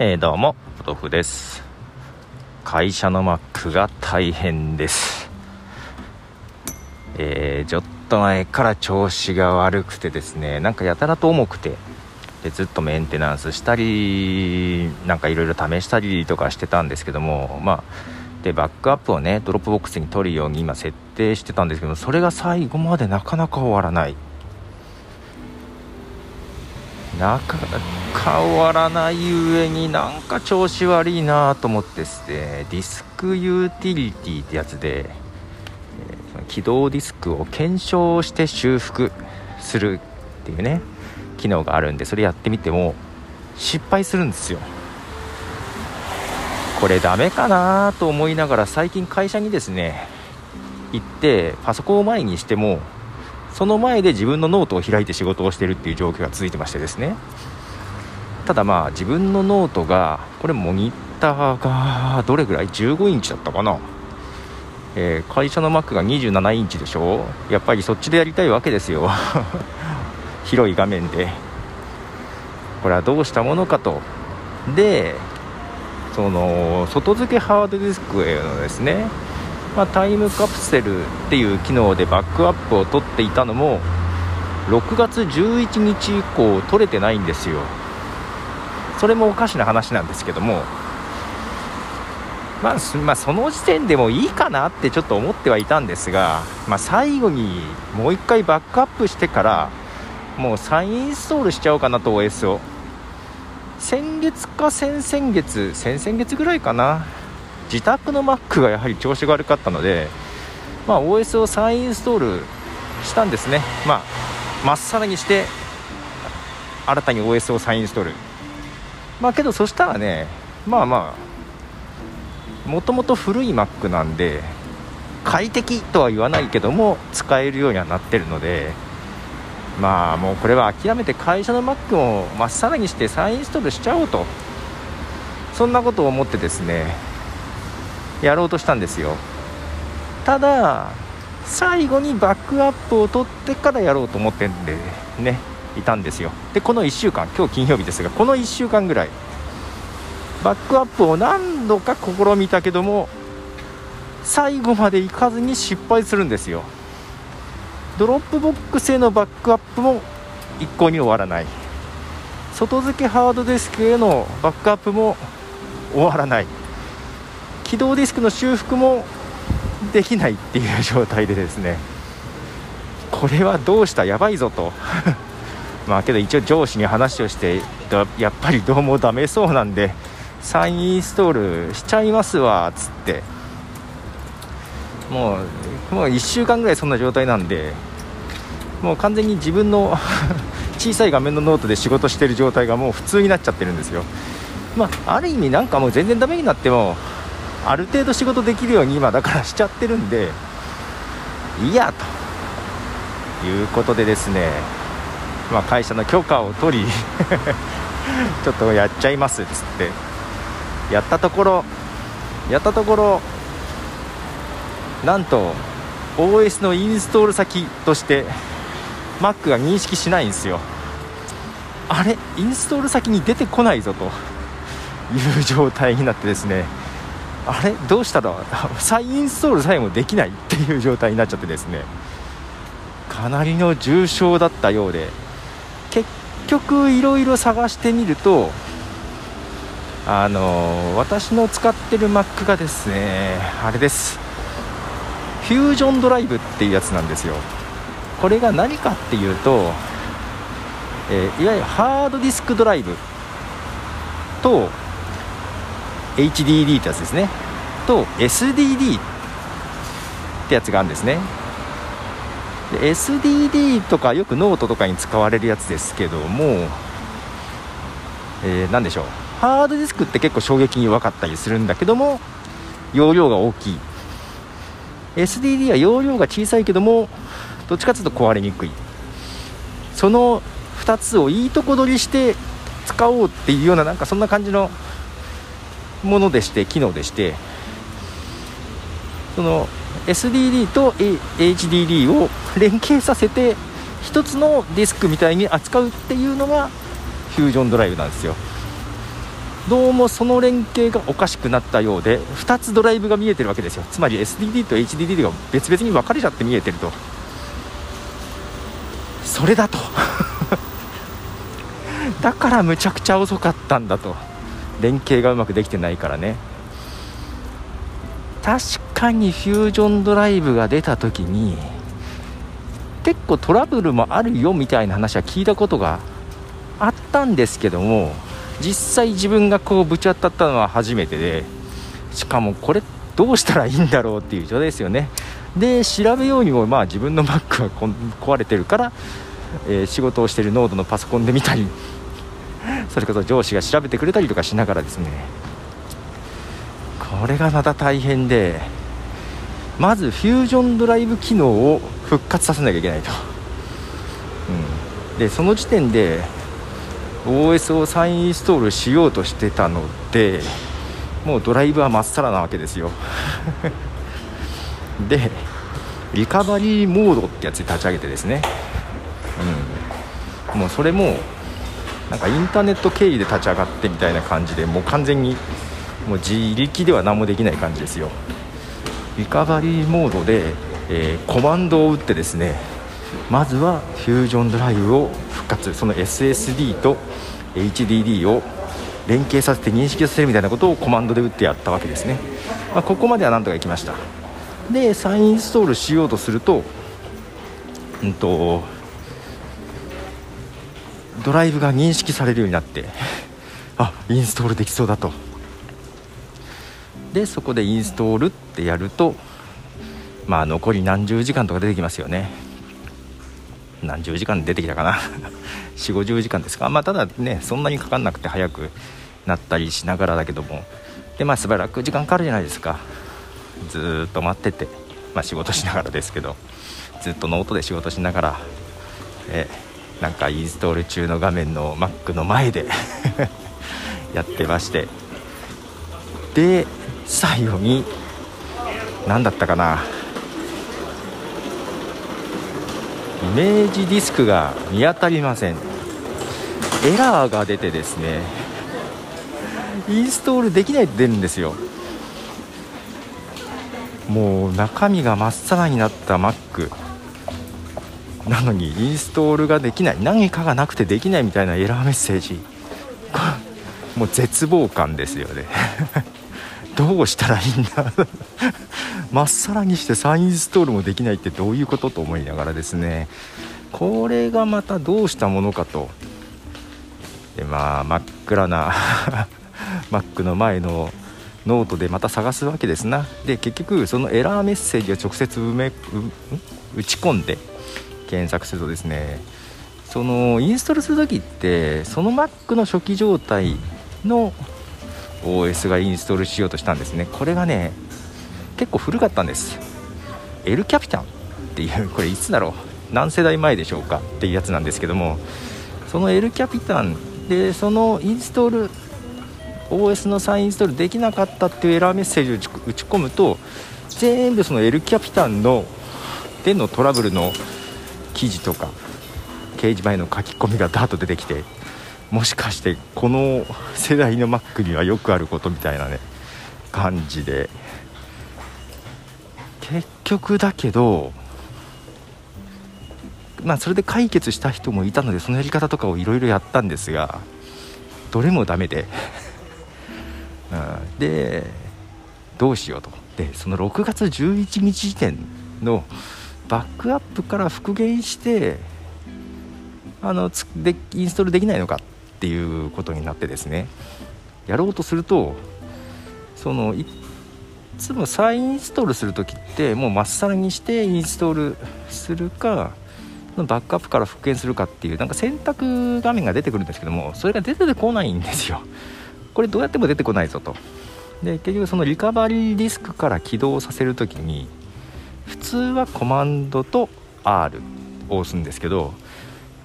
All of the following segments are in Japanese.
えー、どうも、ポトフです。会社の Mac が大変です。えー、ちょっと前から調子が悪くてですね、なんかやたらと重くて、でずっとメンテナンスしたり、なんかいろいろ試したりとかしてたんですけども、まあ、で、バックアップをね、 Dropbox に取るように今設定してたんですけど、それが最後までなかなか終わらない。なかなか終わらない上になんか調子悪いなと思ってですねディスクユーティリティってやつで、えー、起動ディスクを検証して修復するっていうね機能があるんでそれやってみても失敗するんですよ。これダメかなと思いながら最近会社にですね行ってパソコンを前にしてもその前で自分のノートを開いて仕事をしてるっていう状況が続いてましてですね。ただまあ自分のノートがこれモニターがどれぐらい？15インチだったかな、えー、会社の Mac が27インチでしょ？やっぱりそっちでやりたいわけですよ。広い画面で。これはどうしたものかと。でその外付けハードディスクへのですねまあ、タイムカプセルっていう機能でバックアップを取っていたのも6月11日以降取れてないんですよ。それもおかしな話なんですけどもまあ、まあ、その時点でもいいかなってちょっと思ってはいたんですが、まあ、最後にもう一回バックアップしてからもう再インストールしちゃおうかなと OS を。先月か先々月先々月ぐらいかな。自宅の Mac がやはり調子が悪かったので、まあ、OS を再インストールしたんですね。まあまっさらにして新たに OS を再インストール。まあけどそしたらねまあまあもともと古い Mac なんで快適とは言わないけども使えるようにはなってるのでまあもうこれは諦めて会社の Mac をまっさらにして再インストールしちゃおうと。そんなことを思ってですねやろうとしたんですよ。ただ最後にバックアップを取ってからやろうと思ってんでねいたんですよ。でこの1週間今日金曜日ですがこの1週間ぐらいバックアップを何度か試みたけども最後までいかずに失敗するんですよ。 Dropbox へのバックアップも一向に終わらない。外付けハードデスクへのバックアップも終わらない。起動ディスクの修復もできないっていう状態でですね。これはどうした？やばいぞと。まあけど一応上司に話をしてやっぱりどうもダメそうなんで再インストールしちゃいますわっつって。もうもう1週間ぐらいそんな状態なんでもう完全に自分の 小さい画面のノートで仕事してる状態がもう普通になっちゃってるんですよ。まあある意味なんかもう全然ダメになってもある程度仕事できるように今だからしちゃってるんでいいやということでですね、まあ、会社の許可を取り ちょっとやっちゃいますっつってやったところやったところなんと OS のインストール先として Mac が認識しないんですよ。あれ？インストール先に出てこないぞという状態になってですねあれ？どうしたら 再インストールさえもできないっていう状態になっちゃってですね。かなりの重症だったようで。結局いろいろ探してみるとあの私の使ってる Mac がですねあれです。 Fusion Drive っていうやつなんですよ。これが何かっていうと、えー、いわゆるハードディスクドライブと HDD ってやつですね。と SDD ってやつがあるんですね。で SDD とかよくノートとかに使われるやつですけども、えー、何でしょう。ハードディスクって結構衝撃に弱かったりするんだけども容量が大きい。SDD は容量が小さいけどもどっちかというと壊れにくい。その2つをいいとこ取りして使おうっていうようななんかそんな感じのものでして機能でしてその SDD と HDD を連携させて1つのディスクみたいに扱うっていうのがフュージョンドライブなんですよ。どうもその連携がおかしくなったようで2つドライブが見えてるわけですよ。つまり SDD と HDD が別々に分かれちゃって見えてると。それだと。だからむちゃくちゃ遅かったんだと。連携がうまくできてないからね。確かにフュージョンドライブが出た時に結構トラブルもあるよみたいな話は聞いたことがあったんですけども実際自分がこうぶち当たったのは初めてでしかもこれどうしたらいいんだろうっていう状態ですよね。で調べようにもまあ自分の Mac は壊れてるから、えー、仕事をしてるノードのパソコンで見たりそれこそ上司が調べてくれたりとかしながらですね。これがまた大変でまずフュージョンドライブ機能を復活させなきゃいけないと、うん、でその時点で OS を再インストールしようとしてたのでもうドライブはまっさらなわけですよ。でリカバリーモードってやつで立ち上げてですね、うん、もうそれもなんかインターネット経由で立ち上がってみたいな感じでもう完全にもう自力では何もできない感じですよ。リカバリーモードで、えー、コマンドを打ってですねまずはフュージョンドライブを復活。その SSD と HDD を連携させて認識させるみたいなことをコマンドで打ってやったわけですね、まあ、ここまではなんとかいきました。で再インストールしようとすると,、うんと、ドライブが認識されるようになってあインストールできそうだと。でそこでインストールってやるとまあ残り何十時間とか出てきますよね。何十時間出てきたかな。4 5 0時間ですか。まあただねそんなにかかんなくて早くなったりしながらだけども。でまあしばらく時間かかるじゃないですか。ずっと待ってて。まあ仕事しながらですけど。ずっとノートで仕事しながら。えなんかインストール中の画面の Mac の前で やってまして。で最後に何だったかな。イメージディスクが見当たりません。エラーが出てですね。インストールできないって出るんですよ。もう中身がまっさらになった Mac なのにインストールができない。何かがなくてできないみたいなエラーメッセージ。もう絶望感ですよね。どうしたらいいんだ。まっさらにして再インストールもできないってどういうことと思いながらですね。これがまたどうしたものかと。でまあ真っ暗な Mac の前のノートでまた探すわけですな。で結局そのエラーメッセージを直接埋め打ち込んで検索するとですねそのインストールする時ってその Mac の初期状態の OS がインストールしようとしたんですね。これがね結構古かったんです。L キャピタンっていうこれいつだろう何世代前でしょうか？っていうやつなんですけどもその L キャピタンでそのインストール OS の再インストールできなかったっていうエラーメッセージを打ち込むと全部その L キャピタンのでのトラブルの記事とか掲示板への書き込みがダーッと出てきてもしかしてこの世代の Mac にはよくあることみたいなね感じで。結局だけどまあそれで解決した人もいたのでそのやり方とかをいろいろやったんですがどれもダメで。うん、でどうしようと。でその6月11日時点のバックアップから復元してあのでインストールできないのかっていうことになってですね。やろうとするとそのいつも再インストールする時ってもうまっさらにしてインストールするかバックアップから復元するかっていうなんか選択画面が出てくるんですけどもそれが出てこないんですよ。これどうやっても出てこないぞと。で結局そのリカバリーディスクから起動させる時に普通はコマンドと R を押すんですけど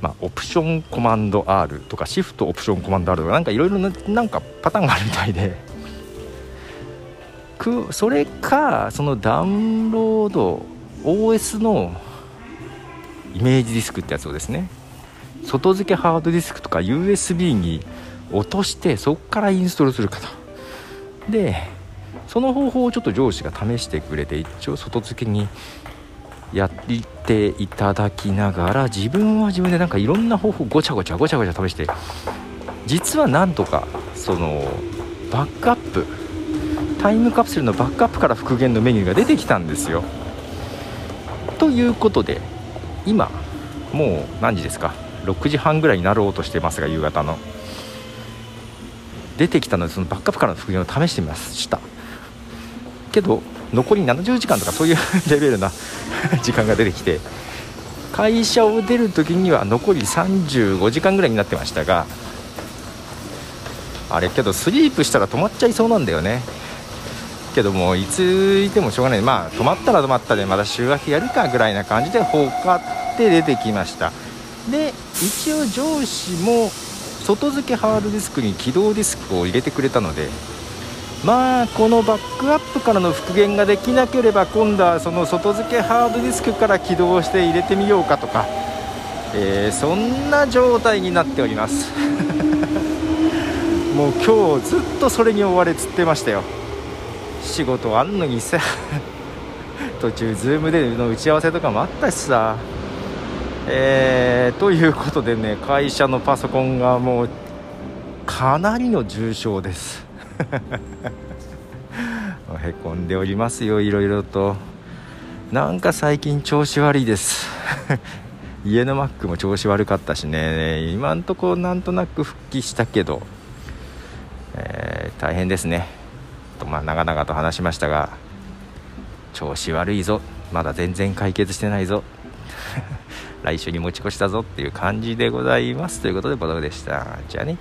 まあ、オプションコマンド R とかシフトオプションコマンド R とかなんかいろいろなんかパターンがあるみたいで。くそれかそのダウンロード OS のイメージディスクってやつをですね外付けハードディスクとか USB に落としてそこからインストールするかと。でその方法をちょっと上司が試してくれて一応外付けにやっていただきながら自分は自分でなんかいろんな方法ごちゃごちゃごちゃごちゃ試して実はなんとかそのバックアップタイムカプセルのバックアップから復元のメニューが出てきたんですよ。ということで今もう何時ですか？6時半ぐらいになろうとしてますが夕方の。出てきたのでそのバックアップからの復元を試してみました。けど残り70時間とかそういうレベルな時間が出てきて会社を出る時には残り35時間ぐらいになってましたがあれけどスリープしたら止まっちゃいそうなんだよね。けどもいついてもしょうがない。まあ止まったら止まったでまた週明けやるかぐらいな感じで放課って出てきました。で一応上司も外付けハードディスクに起動ディスクを入れてくれたのでまあこのバックアップからの復元ができなければ今度はその外付けハードディスクから起動して入れてみようかとか、えー、そんな状態になっております。もう今日ずっとそれに追われつってましたよ。仕事あんのにさ。途中 Zoom での打ち合わせとかもあったしさ。えー、ということでね会社のパソコンがもうかなりの重症です。へこんでおりますよいろいろと。なんか最近調子悪いです。家の Mac も調子悪かったしね。今んとこなんとなく復帰したけど、えー、大変ですね。とまあ長々と話しましたが。調子悪いぞ。まだ全然解決してないぞ。来週に持ち越したぞっていう感じでございます。ということでボトルでした。じゃあね。